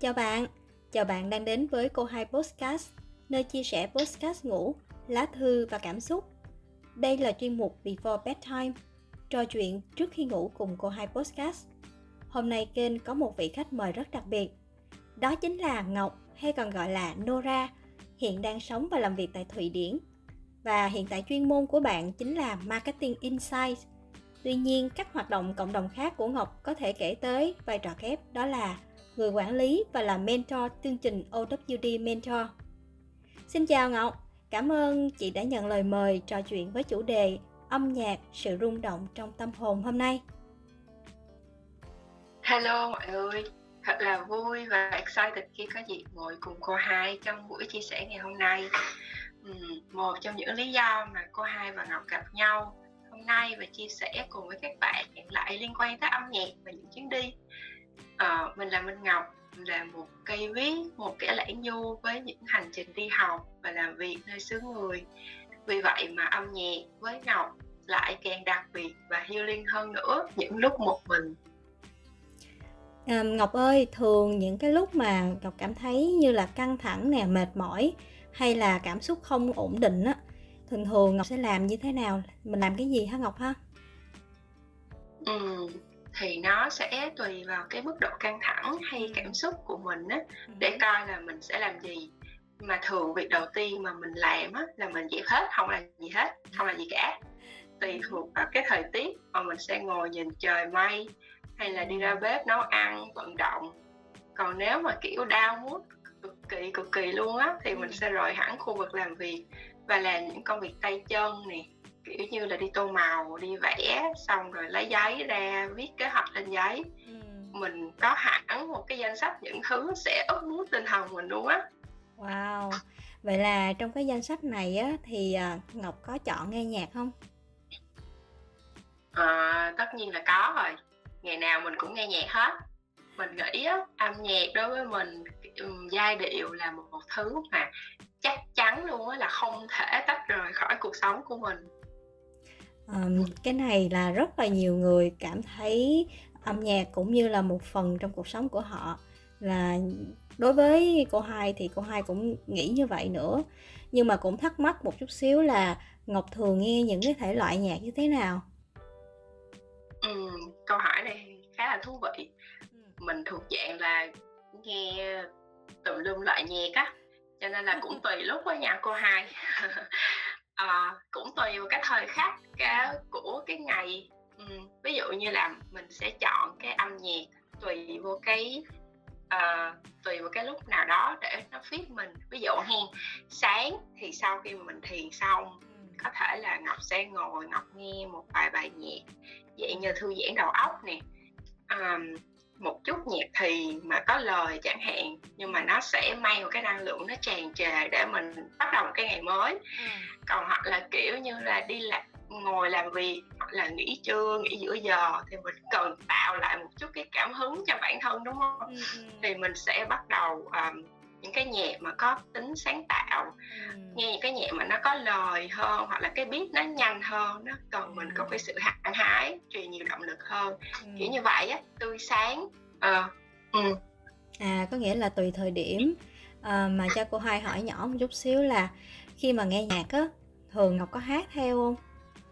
Chào bạn, chào bạn đang đến với cô hai podcast, nơi chia sẻ podcast ngủ, lá thư và cảm xúc. Đây là chuyên mục Before Bedtime, trò chuyện trước khi ngủ cùng cô hai podcast. Hôm nay kênh có một vị khách mời rất đặc biệt. Đó chính là Ngọc hay còn gọi là Nora, hiện đang sống và làm việc tại Thụy Điển. Và hiện tại chuyên môn của bạn chính là Marketing Insights. Tuy nhiên, các hoạt động cộng đồng khác của Ngọc có thể kể tới vai trò kép đó là người quản lý và là mentor chương trình OWD Mentor. Xin chào Ngọc, cảm ơn chị đã nhận lời mời trò chuyện với chủ đề âm nhạc, sự rung động trong tâm hồn hôm nay. Hello mọi người, thật là vui và excited khi có dịp ngồi cùng cô hai trong buổi chia sẻ ngày hôm nay. Một trong những lý do mà cô hai và Ngọc gặp nhau hôm nay và chia sẻ cùng với các bạn lại liên quan tới âm nhạc và những chuyến đi à, mình là Minh Ngọc là một cây viết một kẻ lãng nhu với những hành trình đi học và làm việc nơi xứ người. Vì vậy mà âm nhạc với Ngọc lại càng đặc biệt và healing hơn nữa những lúc một mình. À, Ngọc ơi thường những cái lúc mà Ngọc cảm thấy như là căng thẳng nè mệt mỏi hay là cảm xúc không ổn định á thường thường Ngọc sẽ làm như thế nào? Mình làm cái gì hả Ngọc ha? Ừ, thì nó sẽ tùy vào cái mức độ căng thẳng hay ừ. cảm xúc của mình á ừ. để coi là mình sẽ làm gì mà thường việc đầu tiên mà mình làm á là mình dẹp hết không làm gì hết không làm gì cả tùy ừ. thuộc vào cái thời tiết mà mình sẽ ngồi nhìn trời mây hay là đi ra bếp nấu ăn vận động còn nếu mà kiểu đau mút cực kỳ cực kỳ luôn á thì mình sẽ rời hẳn khu vực làm việc và làm những công việc tay chân nè kiểu như là đi tô màu đi vẽ xong rồi lấy giấy ra viết kế hoạch lên giấy. Ừ. mình có hẳn một cái danh sách những thứ sẽ ấp muốn tinh thần mình luôn á. Wow. Vậy là trong cái danh sách này á thì à, ngọc có chọn nghe nhạc không? À, tất nhiên là có rồi. Ngày nào mình cũng nghe nhạc hết. Mình nghĩ á, âm nhạc đối với mình giai điệu là một, một thứ mà chắc chắn luôn á là không thể tách rời khỏi cuộc sống của mình um, cái này là rất là nhiều người cảm thấy âm nhạc cũng như là một phần trong cuộc sống của họ. Là đối với cô hai thì cô hai cũng nghĩ như vậy nữa. Nhưng mà cũng thắc mắc một chút xíu là ngọc thường nghe những cái thể loại nhạc như thế nào? Ừ, câu hỏi này khá là thú vị. Ừ. mình thuộc dạng là nghe tùm lum loại nhạc á cho nên là cũng tùy lúc với nhà cô hai à, cũng tùy vào cái thời khắc cái của cái ngày. Ừ, ví dụ như là mình sẽ chọn cái âm nhạc tùy vô cái uh, tùy vào cái lúc nào đó để nó fit mình. Ví dụ hen sáng thì sau khi mình thiền xong có thể là ngọc sẽ ngồi ngọc nghe một vài bài nhạc vậy như thư giãn đầu óc nè. Um, một chút nhạc thì mà có lời chẳng hạn nhưng mà nó sẽ mang một cái năng lượng nó tràn trề để mình bắt đầu một cái ngày mới ừ. còn hoặc là kiểu như là đi làm ngồi làm việc hoặc là nghỉ trưa nghỉ giữa giờ thì mình cần tạo lại một chút cái cảm hứng cho bản thân đúng không ừ, ừ. thì mình sẽ bắt đầu um, những cái nhạc mà có tính sáng tạo ừ. nghe những cái nhạc mà nó có lời hơn hoặc là cái beat nó nhanh hơn nó cần mình có cái sự hăng hái truyền nhiều động lực hơn ừ. kiểu như vậy á tươi sáng à, ừ. à có nghĩa là tùy thời điểm à, mà cho cô hai hỏi nhỏ một chút xíu là khi mà nghe nhạc á thường ngọc có hát theo không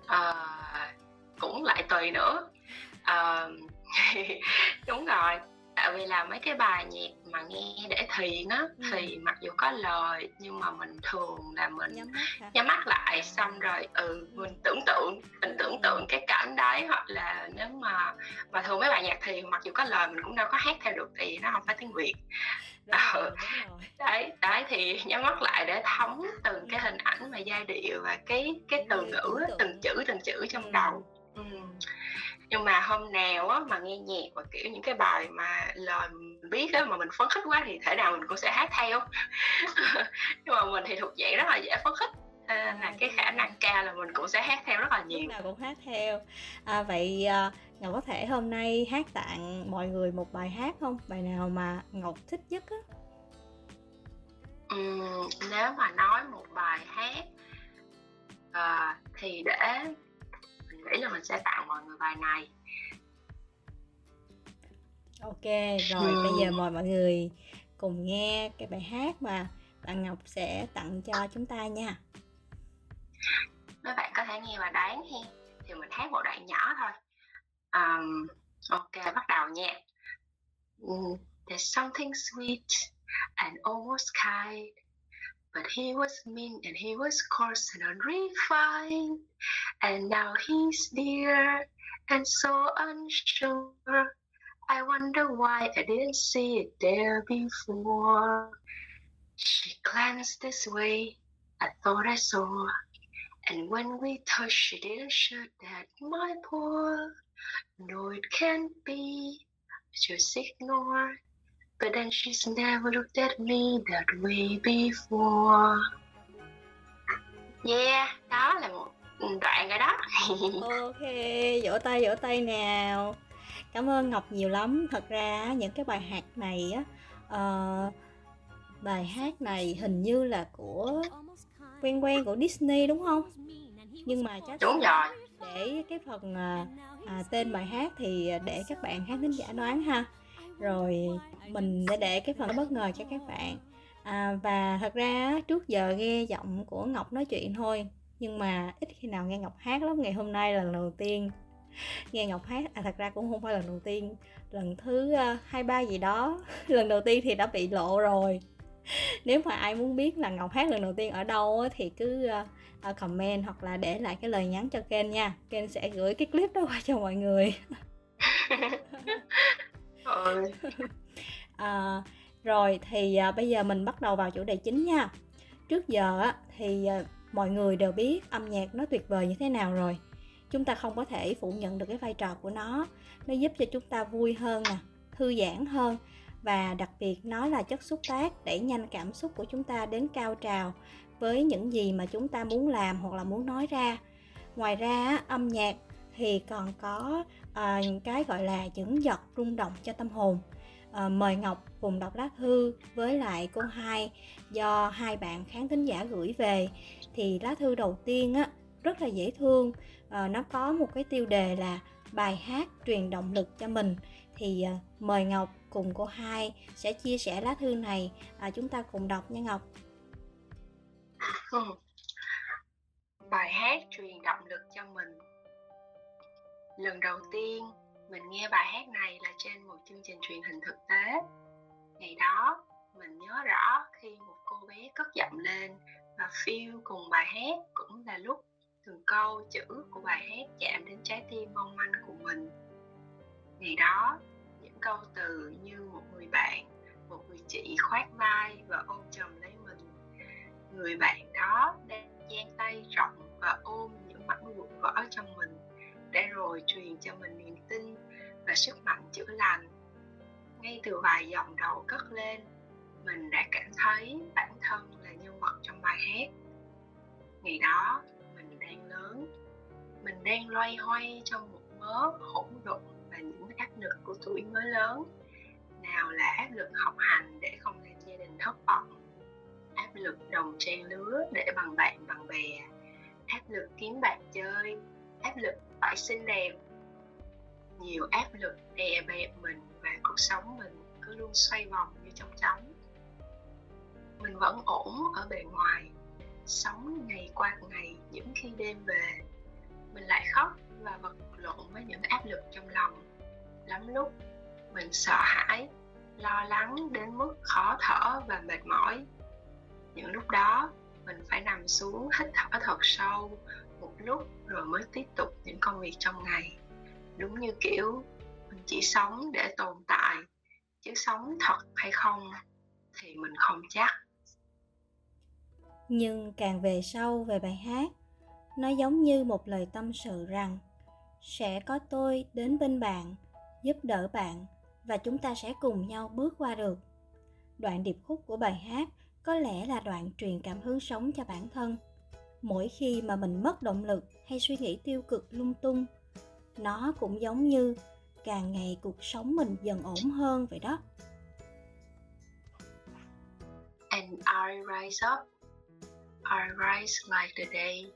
à, cũng lại tùy nữa à, đúng rồi tại vì là mấy cái bài nhạc mà nghe để thiền á ừ. thì mặc dù có lời nhưng mà mình thường là mình nhắm mắt, nhắm mắt lại xong rồi ừ mình tưởng tượng mình tưởng tượng cái cảnh đấy hoặc là nếu mà mà thường mấy bài nhạc thiền mặc dù có lời mình cũng đâu có hát theo được thì nó không phải tiếng việt đúng rồi, đúng rồi. đấy đấy thì nhắm mắt lại để thấm từng cái hình ảnh và giai điệu và cái cái từ ngữ từng chữ từng chữ trong ừ. đầu ừ nhưng mà hôm nào á mà nghe nhạc và kiểu những cái bài mà lời mình biết á mà mình phấn khích quá thì thể nào mình cũng sẽ hát theo. Nhưng mà mình thì thuộc dạng rất là dễ phấn khích. À, là cái khả năng cao là mình cũng sẽ hát theo rất là nhiều. lúc nào cũng hát theo. À, vậy à, ngọc có thể hôm nay hát tặng mọi người một bài hát không? Bài nào mà ngọc thích nhất á? Uhm, nếu mà nói một bài hát à, thì để nghĩ là mình sẽ tặng mọi người bài này Ok, rồi bây giờ mời mọi người cùng nghe cái bài hát mà bạn Ngọc sẽ tặng cho chúng ta nha. Mấy bạn có thể nghe và đoán ha. Thì mình hát một đoạn nhỏ thôi. Um, ok, bắt đầu nha. There's something sweet and almost kind But he was mean and he was coarse and unrefined. And now he's dear and so unsure. I wonder why I didn't see it there before. She glanced this way, I thought I saw. And when we touched, she didn't shut that my poor. No, it can't be, just ignore. But then she's never looked at me that way before. Yeah, đó là một đoạn rồi đó. ok, vỗ tay vỗ tay nào. Cảm ơn Ngọc nhiều lắm. Thật ra những cái bài hát này á uh, bài hát này hình như là của quen quen của Disney đúng không? Nhưng mà chắc đúng rồi. Để cái phần à, à, tên bài hát thì để các bạn khán thính giả đoán ha rồi mình sẽ để cái phần bất ngờ cho các bạn. À, và thật ra trước giờ nghe giọng của ngọc nói chuyện thôi nhưng mà ít khi nào nghe ngọc hát lắm. Ngày hôm nay là lần đầu tiên nghe ngọc hát. À thật ra cũng không phải lần đầu tiên lần thứ uh, hai ba gì đó. Lần đầu tiên thì đã bị lộ rồi. Nếu mà ai muốn biết là ngọc hát lần đầu tiên ở đâu thì cứ uh, comment hoặc là để lại cái lời nhắn cho kênh nha. Kênh sẽ gửi cái clip đó qua cho mọi người à, rồi thì à, bây giờ mình bắt đầu vào chủ đề chính nha. Trước giờ á, thì à, mọi người đều biết âm nhạc nó tuyệt vời như thế nào rồi. Chúng ta không có thể phủ nhận được cái vai trò của nó. Nó giúp cho chúng ta vui hơn nè thư giãn hơn và đặc biệt nó là chất xúc tác đẩy nhanh cảm xúc của chúng ta đến cao trào với những gì mà chúng ta muốn làm hoặc là muốn nói ra. Ngoài ra âm nhạc thì còn có à, cái gọi là những giọt rung động cho tâm hồn. À, mời ngọc cùng đọc lá thư với lại cô hai do hai bạn khán thính giả gửi về. Thì lá thư đầu tiên á rất là dễ thương. À, nó có một cái tiêu đề là bài hát truyền động lực cho mình. Thì à, mời ngọc cùng cô hai sẽ chia sẻ lá thư này. À, chúng ta cùng đọc nha ngọc. Bài hát truyền động lực cho mình lần đầu tiên mình nghe bài hát này là trên một chương trình truyền hình thực tế. Ngày đó, mình nhớ rõ khi một cô bé cất giọng lên và phiêu cùng bài hát cũng là lúc từng câu chữ của bài hát chạm đến trái tim mong manh của mình. Ngày đó, những câu từ như một người bạn, một người chị khoác vai và ôm chầm lấy mình. Người bạn đó đang giang tay rộng và ôm những mảnh vụn vỡ trong mình để rồi truyền cho mình niềm tin và sức mạnh chữa lành. Ngay từ vài dòng đầu cất lên, mình đã cảm thấy bản thân là nhân vật trong bài hát. Ngày đó, mình đang lớn, mình đang loay hoay trong một mớ hỗn độn và những áp lực của tuổi mới lớn. Nào là áp lực học hành để không làm gia đình thất vọng, áp lực đồng trang lứa để bằng bạn, bằng bè, áp lực kiếm bạn chơi, áp lực phải xinh đẹp nhiều áp lực đè bẹp mình và cuộc sống mình cứ luôn xoay vòng như trong trống. Mình vẫn ổn ở bề ngoài, sống ngày qua ngày, những khi đêm về. Mình lại khóc và vật lộn với những áp lực trong lòng. Lắm lúc mình sợ hãi, lo lắng đến mức khó thở và mệt mỏi. Những lúc đó, mình phải nằm xuống hít thở thật sâu lúc rồi mới tiếp tục những công việc trong ngày. Đúng như kiểu, mình chỉ sống để tồn tại, chứ sống thật hay không thì mình không chắc. Nhưng càng về sau về bài hát, nó giống như một lời tâm sự rằng, sẽ có tôi đến bên bạn, giúp đỡ bạn, và chúng ta sẽ cùng nhau bước qua được. Đoạn điệp khúc của bài hát có lẽ là đoạn truyền cảm hứng sống cho bản thân mỗi khi mà mình mất động lực hay suy nghĩ tiêu cực lung tung, nó cũng giống như càng ngày cuộc sống mình dần ổn hơn vậy đó. And I rise up. I rise like the day.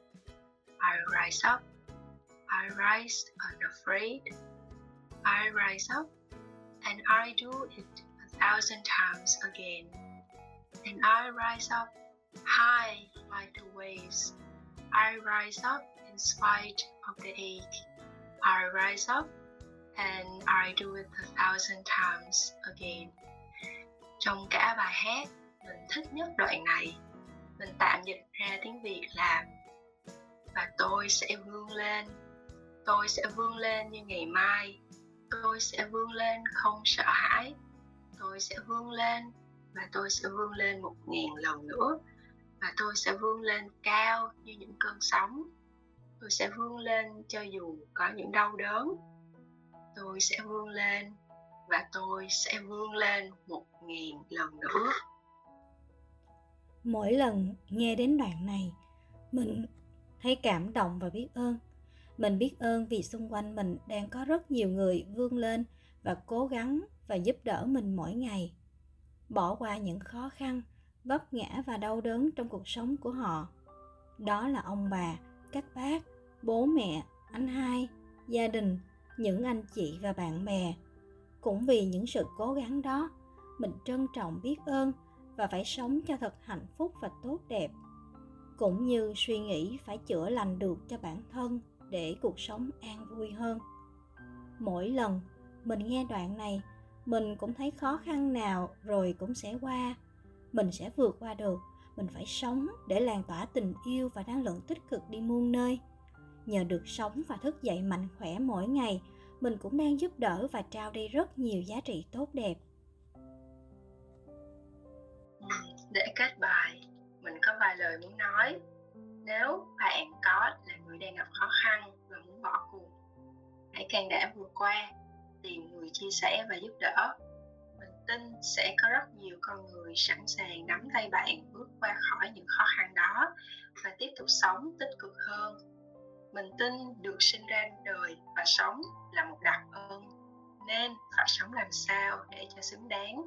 I rise up. I rise unafraid. I rise up and I do it a thousand times again. And I rise up high like the waves. I rise up in spite of the ache. I rise up and I do it a thousand times again. Trong cả bài hát, mình thích nhất đoạn này. Mình tạm dịch ra tiếng Việt là Và tôi sẽ vươn lên, tôi sẽ vươn lên như ngày mai. Tôi sẽ vươn lên không sợ hãi. Tôi sẽ vươn lên và tôi sẽ vươn lên một ngàn lần nữa và tôi sẽ vươn lên cao như những cơn sóng. Tôi sẽ vươn lên cho dù có những đau đớn. Tôi sẽ vươn lên và tôi sẽ vươn lên một nghìn lần nữa. Mỗi lần nghe đến đoạn này, mình thấy cảm động và biết ơn. Mình biết ơn vì xung quanh mình đang có rất nhiều người vươn lên và cố gắng và giúp đỡ mình mỗi ngày. Bỏ qua những khó khăn vấp ngã và đau đớn trong cuộc sống của họ. Đó là ông bà, các bác, bố mẹ, anh hai, gia đình, những anh chị và bạn bè. Cũng vì những sự cố gắng đó, mình trân trọng biết ơn và phải sống cho thật hạnh phúc và tốt đẹp, cũng như suy nghĩ phải chữa lành được cho bản thân để cuộc sống an vui hơn. Mỗi lần mình nghe đoạn này, mình cũng thấy khó khăn nào rồi cũng sẽ qua mình sẽ vượt qua được. Mình phải sống để lan tỏa tình yêu và năng lượng tích cực đi muôn nơi. Nhờ được sống và thức dậy mạnh khỏe mỗi ngày, mình cũng đang giúp đỡ và trao đi rất nhiều giá trị tốt đẹp. Để kết bài, mình có vài lời muốn nói. Nếu bạn có là người đang gặp khó khăn và muốn bỏ cuộc, hãy can đảm vượt qua, tìm người chia sẻ và giúp đỡ tin sẽ có rất nhiều con người sẵn sàng nắm tay bạn bước qua khỏi những khó khăn đó và tiếp tục sống tích cực hơn. Mình tin được sinh ra đời và sống là một đặc ơn nên phải sống làm sao để cho xứng đáng.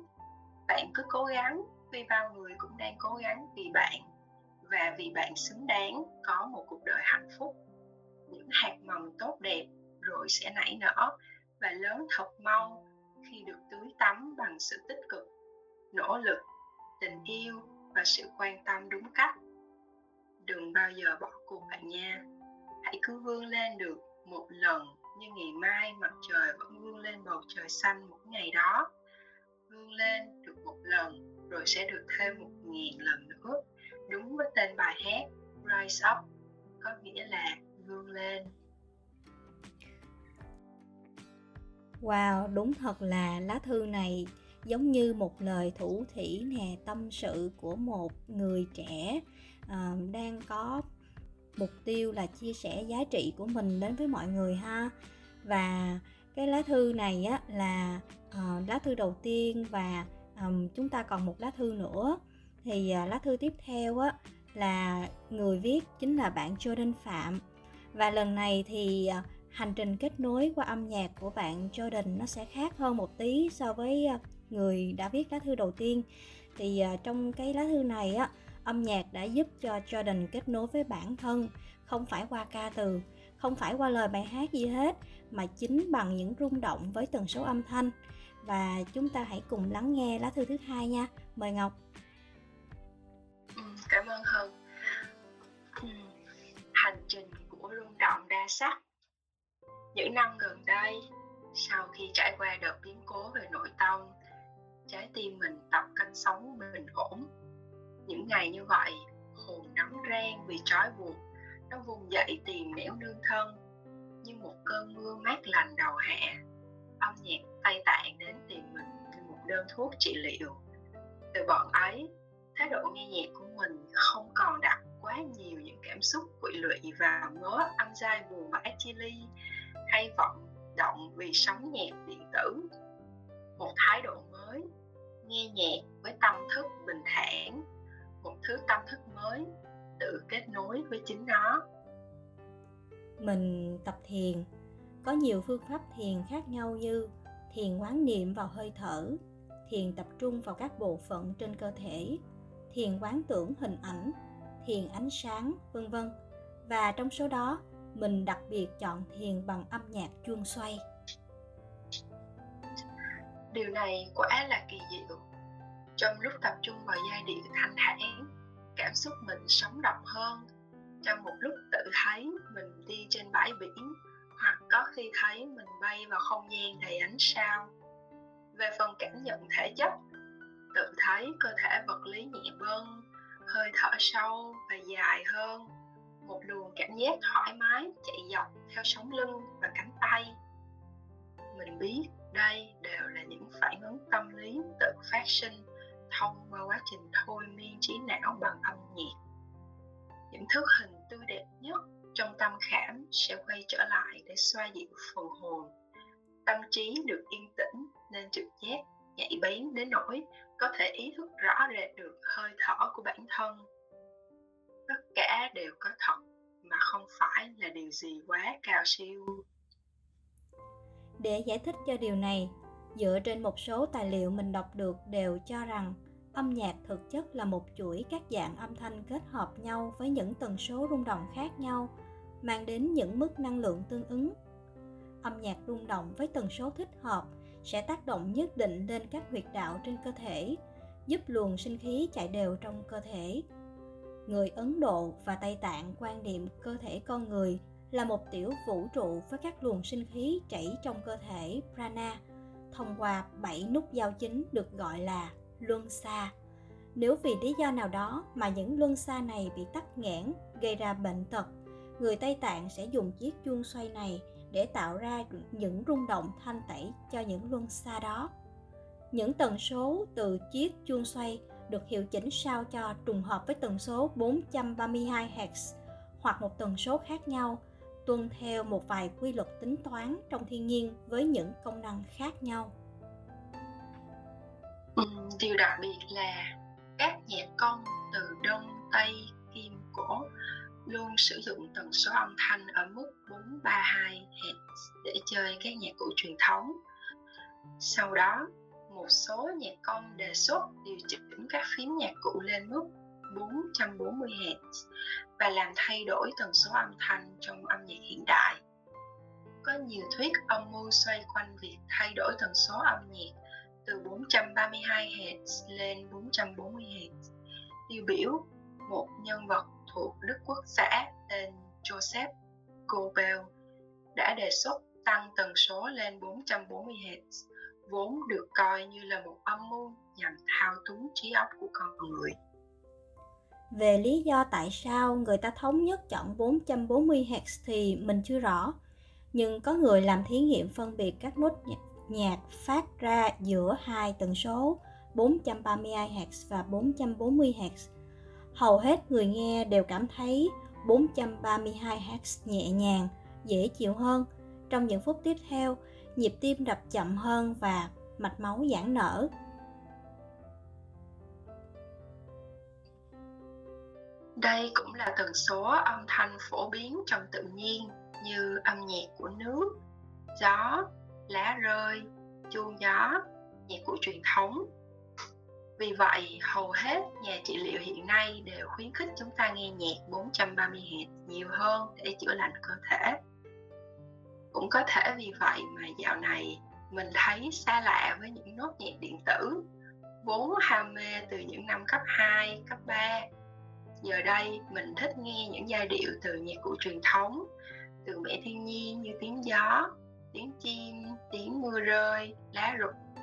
Bạn cứ cố gắng, vì bao người cũng đang cố gắng vì bạn, và vì bạn xứng đáng có một cuộc đời hạnh phúc. Những hạt mầm tốt đẹp rồi sẽ nảy nở, và lớn thật mau khi được tưới tắm bằng sự tích cực, nỗ lực, tình yêu và sự quan tâm đúng cách. Đừng bao giờ bỏ cuộc bạn nha hãy cứ vươn lên được một lần như ngày mai mặt trời vẫn vươn lên bầu trời xanh mỗi ngày đó. Vươn lên được một lần rồi sẽ được thêm một nghìn lần nữa. Đúng với tên bài hát rise up, có nghĩa là vươn lên. Wow, đúng thật là lá thư này giống như một lời thủ thỉ nè tâm sự của một người trẻ uh, đang có mục tiêu là chia sẻ giá trị của mình đến với mọi người ha. Và cái lá thư này á là uh, lá thư đầu tiên và um, chúng ta còn một lá thư nữa. Thì uh, lá thư tiếp theo á là người viết chính là bạn Jordan Phạm. Và lần này thì uh, hành trình kết nối qua âm nhạc của bạn Jordan nó sẽ khác hơn một tí so với ờ, người đã viết lá thư đầu tiên. Thì ờ, trong cái lá thư này á âm nhạc đã giúp cho Jordan kết nối với bản thân không phải qua ca từ không phải qua lời bài hát gì hết mà chính bằng những rung động với tần số âm thanh. Và chúng ta hãy cùng lắng nghe lá thư thứ hai nha. Mời ngọc. Ừ, cảm ơn hơn ừ, hành trình của rung động đa sắc những năm gần đây, sau khi trải qua đợt biến cố về nội tâm trái tim mình tập cách sống bình ổn. Những ngày như vậy, hồn nóng rang vì trói buộc, nó vùng dậy tìm nẻo nương thân, như một cơn mưa mát lành đầu hạ âm nhạc tây tạng đến tìm mình như một đơn thuốc trị liệu. Từ bọn ấy, thái độ nghe nhạc của mình không còn đặt quá nhiều những cảm xúc quỵ lụy vào mớ âm dai buồn bã chia ly hay vọng động vì sóng nhạc điện tử. Một thái độ mới, nghe nhạc với tâm thức bình thản. Một thứ tâm thức mới, tự kết nối với chính nó. Mình tập thiền. Có nhiều phương pháp thiền khác nhau như thiền quán niệm vào hơi thở, thiền tập trung vào các bộ phận trên cơ thể, thiền quán tưởng hình ảnh, thiền ánh sáng, vân vân. Và trong số đó mình đặc biệt chọn thiền bằng âm nhạc chuông xoay. Điều này quả là kỳ diệu. Trong lúc tập trung vào giai điệu thanh thản, cảm xúc mình sống động hơn. Trong một lúc tự thấy mình đi trên bãi biển, hoặc có khi thấy mình bay vào không gian đầy ánh sao. Về phần cảm nhận thể chất, tự thấy cơ thể vật lý nhẹ bâng, hơi thở sâu và dài hơn một luồng cảm giác thoải mái, chạy dọc theo sống lưng và cánh tay. Mình biết đây đều là những phản ứng tâm lý tự phát sinh thông qua quá trình thôi miên trí não bằng âm nhạc. Những thước hình tươi đẹp nhất trong tâm khảm sẽ quay trở lại để xoa dịu phần hồn. Tâm trí được yên tĩnh nên trực giác nhạy bén đến nỗi có thể ý thức rõ rệt được hơi thở của bản thân cả đều có thật, mà không phải là điều gì quá cao siêu. Để giải thích cho điều này, dựa trên một số tài liệu mình đọc được đều cho rằng âm nhạc thực chất là một chuỗi các dạng âm thanh kết hợp nhau với những tần số rung động khác nhau, mang đến những mức năng lượng tương ứng. Âm nhạc rung động với tần số thích hợp sẽ tác động nhất định lên các huyệt đạo trên cơ thể, giúp luồng sinh khí chạy đều trong cơ thể người ấn độ và tây tạng quan niệm cơ thể con người là một tiểu vũ trụ với các luồng sinh khí chảy trong cơ thể prana thông qua bảy nút giao chính được gọi là luân xa. Nếu vì lý do nào đó mà những luân xa này bị tắc nghẽn, gây ra bệnh tật, người tây tạng sẽ dùng chiếc chuông xoay này để tạo ra những rung động thanh tẩy cho những luân xa đó. Những tần số từ chiếc chuông xoay được hiệu chỉnh sao cho trùng hợp với tần số 432 Hz hoặc một tần số khác nhau tuân theo một vài quy luật tính toán trong thiên nhiên với những công năng khác nhau. Ừ, điều đặc biệt là các nhạc công từ đông tây kim cổ luôn sử dụng tần số âm thanh ở mức 432 Hz để chơi các nhạc cụ truyền thống. Sau đó, một số nhạc công đề xuất điều chỉnh các phím nhạc cụ lên mức 440 Hz và làm thay đổi tần số âm thanh trong âm nhạc hiện đại. Có nhiều thuyết âm mưu xoay quanh việc thay đổi tần số âm nhạc từ 432 Hz lên 440 Hz. Tiêu biểu một nhân vật thuộc Đức Quốc xã tên Joseph Goebbels đã đề xuất tăng tần số lên 440 Hz, vốn được coi như là một âm mưu nhằm thao túng trí óc của con người. Về lý do tại sao người ta thống nhất chọn 440 Hz thì mình chưa rõ, nhưng có người làm thí nghiệm phân biệt các nốt nhạc phát ra giữa hai tần số 432 Hz và 440 Hz hầu hết người nghe đều cảm thấy 432 Hz nhẹ nhàng, dễ chịu hơn. Trong những phút tiếp theo, nhịp tim đập chậm hơn và mạch máu giãn nở. Đây cũng là tần số âm thanh phổ biến trong tự nhiên như âm nhạc của nước, gió, lá rơi, chuông gió, nhạc cụ truyền thống vì vậy, hầu hết nhà trị liệu hiện nay đều khuyến khích chúng ta nghe nhạc 430 Hz nhiều hơn để chữa lành cơ thể. Cũng có thể vì vậy mà dạo này mình thấy xa lạ với những nốt nhạc điện tử vốn ham mê từ những năm cấp 2, cấp 3. Giờ đây mình thích nghe những giai điệu từ nhạc cụ truyền thống, từ mẹ thiên nhiên như tiếng gió, tiếng chim, tiếng mưa rơi, lá rụng.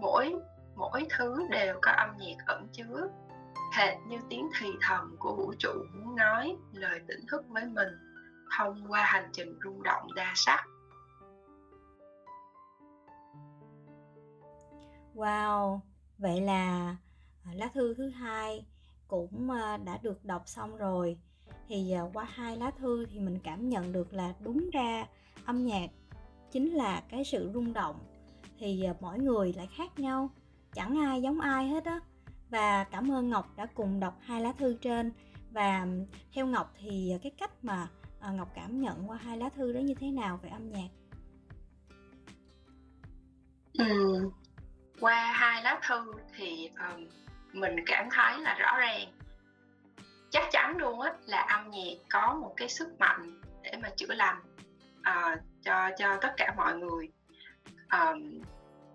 Mỗi mỗi thứ đều có âm nhạc ẩn chứa hệt như tiếng thì thầm của vũ trụ muốn nói lời tỉnh thức với mình thông qua hành trình rung động đa sắc. Wow, vậy là à, lá thư thứ hai cũng à, đã được đọc xong rồi. Thì à, qua hai lá thư thì mình cảm nhận được là đúng ra âm nhạc chính là cái sự rung động. Thì mỗi người lại khác nhau, chẳng ai giống ai hết á. Và cảm ơn ngọc đã cùng đọc hai lá thư trên. Và theo ngọc thì cái cách mà à, ngọc cảm nhận qua hai lá thư đó như thế nào về âm nhạc ừ. qua hai lá thư thì um, mình cảm thấy là rõ ràng chắc chắn luôn á là âm nhạc có một cái sức mạnh để mà chữa lành uh, cho cho tất cả mọi người um,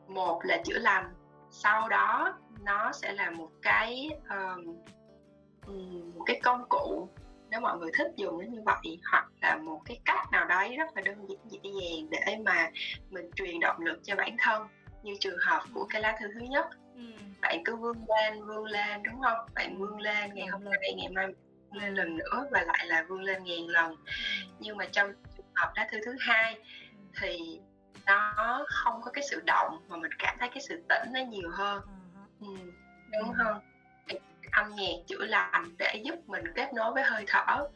một là chữa lành sau đó nó sẽ là một cái um, một cái công cụ nếu mọi người thích dùng nó như vậy hoặc là một cái cách nào đấy rất là đơn giản dễ dàng để mà mình truyền động lực cho bản thân như trường hợp của cái lá thư thứ nhất ừ. bạn cứ vươn lên vươn lên đúng không bạn vươn lên ngày hôm nay ngày mai lên lần nữa và lại là vươn lên ngàn lần ừ. nhưng mà trong trường hợp lá thư thứ hai ừ. thì nó không có cái sự động mà mình cảm thấy cái sự tĩnh nó nhiều hơn ừ. đúng không âm nhạc chữa lành để giúp mình kết nối với hơi thở.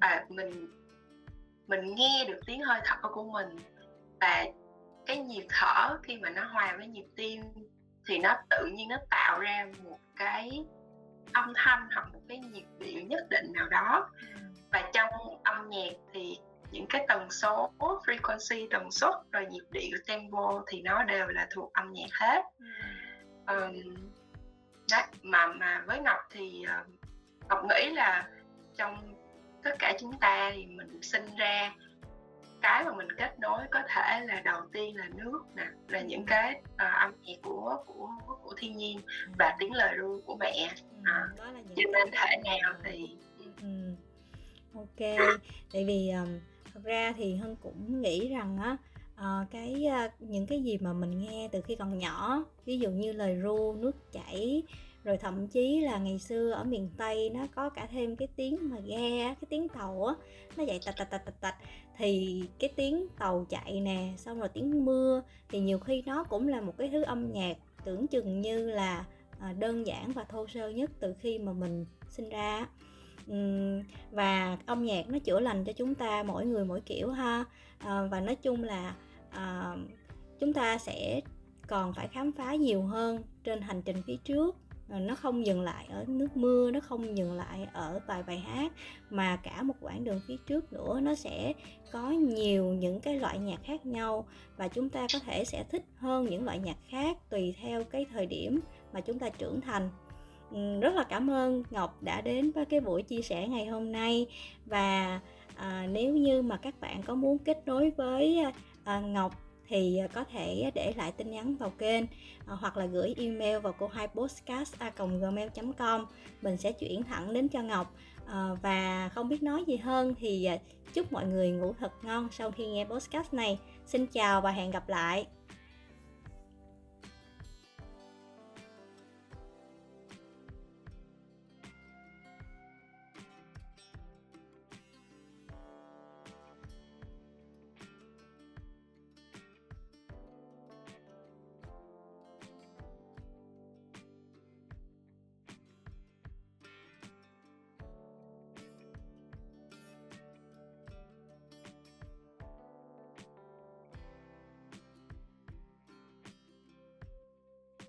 Và mình mình nghe được tiếng hơi thở của mình và cái nhịp thở khi mà nó hòa với nhịp tim thì nó tự nhiên nó tạo ra một cái âm thanh hoặc một cái nhịp điệu nhất định nào đó. Và trong âm nhạc thì những cái tần số frequency tần suất rồi nhịp điệu tempo thì nó đều là thuộc âm nhạc hết. Um, đấy mà mà với ngọc thì uh, ngọc nghĩ là trong tất cả chúng ta thì mình sinh ra cái mà mình kết nối có thể là đầu tiên là nước nè là những cái uh, âm nhạc của của của thiên nhiên và tiếng lời ru của mẹ. À, cho nên thể nào thì ừ. ok. Tại vì um, thật ra thì hân cũng nghĩ rằng á Ờ, cái ờ, những cái gì mà mình nghe từ khi còn nhỏ, ví dụ như lời ru, nước chảy, rồi thậm chí là ngày xưa ở miền tây nó có cả thêm cái tiếng mà ghe cái tiếng tàu á, nó dậy tạch tạch tạch tạch tạch. Thì cái tiếng tàu chạy nè, xong rồi tiếng mưa, thì nhiều khi nó cũng là một cái thứ âm nhạc tưởng chừng như là ờ, đơn giản và thô sơ nhất từ khi mà mình sinh ra và âm nhạc nó chữa lành cho chúng ta mỗi người mỗi kiểu ha. Và nói chung là à, chúng ta sẽ còn phải khám phá nhiều hơn trên hành trình phía trước. Ờ, nó không dừng lại ở nước mưa nó không dừng lại ở vài bài hát mà cả một quãng đường phía trước nữa nó sẽ có nhiều những cái loại nhạc khác nhau. Và chúng ta có thể sẽ thích hơn những loại nhạc khác tùy theo cái thời điểm mà chúng ta trưởng thành. Ừ, rất là cảm ơn ngọc đã đến với cái buổi chia sẻ ngày hôm nay. Và à, nếu như mà các bạn có muốn kết nối với à, à, ngọc thì à, có thể để lại tin nhắn vào kênh à, hoặc là gửi email vào cô hai podcast a gmail com. Mình sẽ chuyển thẳng đến cho ngọc. À, và không biết nói gì hơn thì à, chúc mọi người ngủ thật ngon sau khi nghe podcast này. Xin chào và hẹn gặp lại!